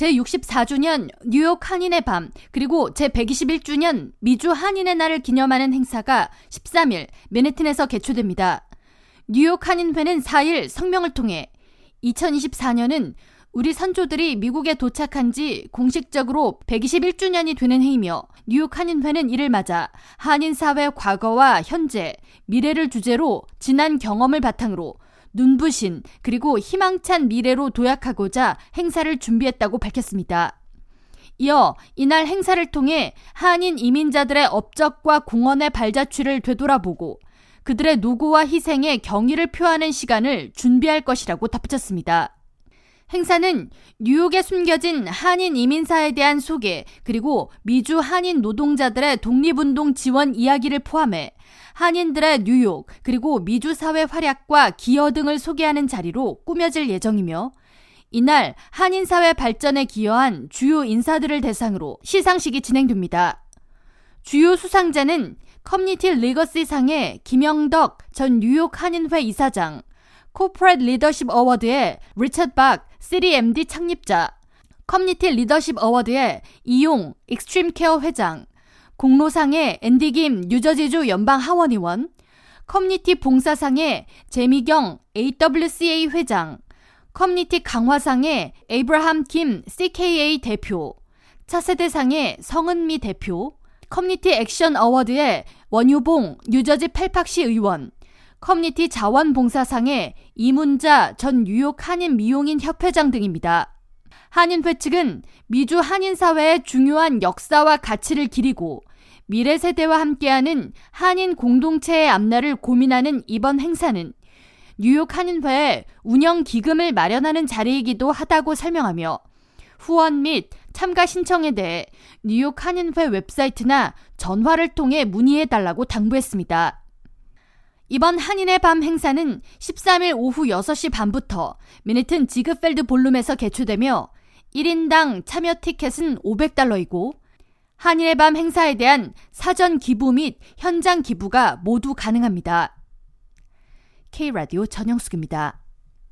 제64주년 뉴욕 한인의 밤, 그리고 제121주년 미주 한인의 날을 기념하는 행사가 13일 맨해튼에서 개최됩니다. 뉴욕 한인회는 4일 성명을 통해 2024년은 우리 선조들이 미국에 도착한 지 공식적으로 121주년이 되는 해이며 뉴욕 한인회는 이를 맞아 한인 사회 과거와 현재, 미래를 주제로 지난 경험을 바탕으로 눈부신 그리고 희망찬 미래로 도약하고자 행사를 준비했다고 밝혔습니다. 이어 이날 행사를 통해 한인 이민자들의 업적과 공헌의 발자취를 되돌아보고 그들의 노고와 희생에 경의를 표하는 시간을 준비할 것이라고 덧붙였습니다. 행사는 뉴욕에 숨겨진 한인 이민사에 대한 소개, 그리고 미주 한인 노동자들의 독립운동 지원 이야기를 포함해 한인들의 뉴욕, 그리고 미주 사회 활약과 기여 등을 소개하는 자리로 꾸며질 예정이며, 이날 한인 사회 발전에 기여한 주요 인사들을 대상으로 시상식이 진행됩니다. 주요 수상자는 Community Legacy 상의 김영덕 전 뉴욕 한인회 이사장, Corporate Leadership Award의 리처드 박 CityMD 창립자, Community Leadership Award의 이용 Extreme Care 회장, 공로상의 앤디 김 뉴저지주 연방 하원의원, 커뮤니티 봉사상의 제미경 AWCA 회장, 커뮤니티 강화상의 에이브라함 김 CKA 대표, 차세대상의 성은미 대표, Community Action Award의 원유봉 뉴저지 팰팍 시의원, 커뮤니티 자원봉사상의 이문자 전 뉴욕 한인 미용인 협회장 등입니다. 한인회 측은 미주 한인사회의 중요한 역사와 가치를 기리고 미래 세대와 함께하는 한인 공동체의 앞날을 고민하는 이번 행사는 뉴욕 한인회의 운영 기금을 마련하는 자리이기도 하다고 설명하며 후원 및 참가 신청에 대해 뉴욕 한인회 웹사이트나 전화를 통해 문의해 달라고 당부했습니다. 이번 한인의 밤 행사는 13일 오후 6시 반부터 맨해튼 지그펠드 볼룸에서 개최되며 1인당 참여 티켓은 500달러이고 한인의 밤 행사에 대한 사전 기부 및 현장 기부가 모두 가능합니다. K라디오 전영숙입니다.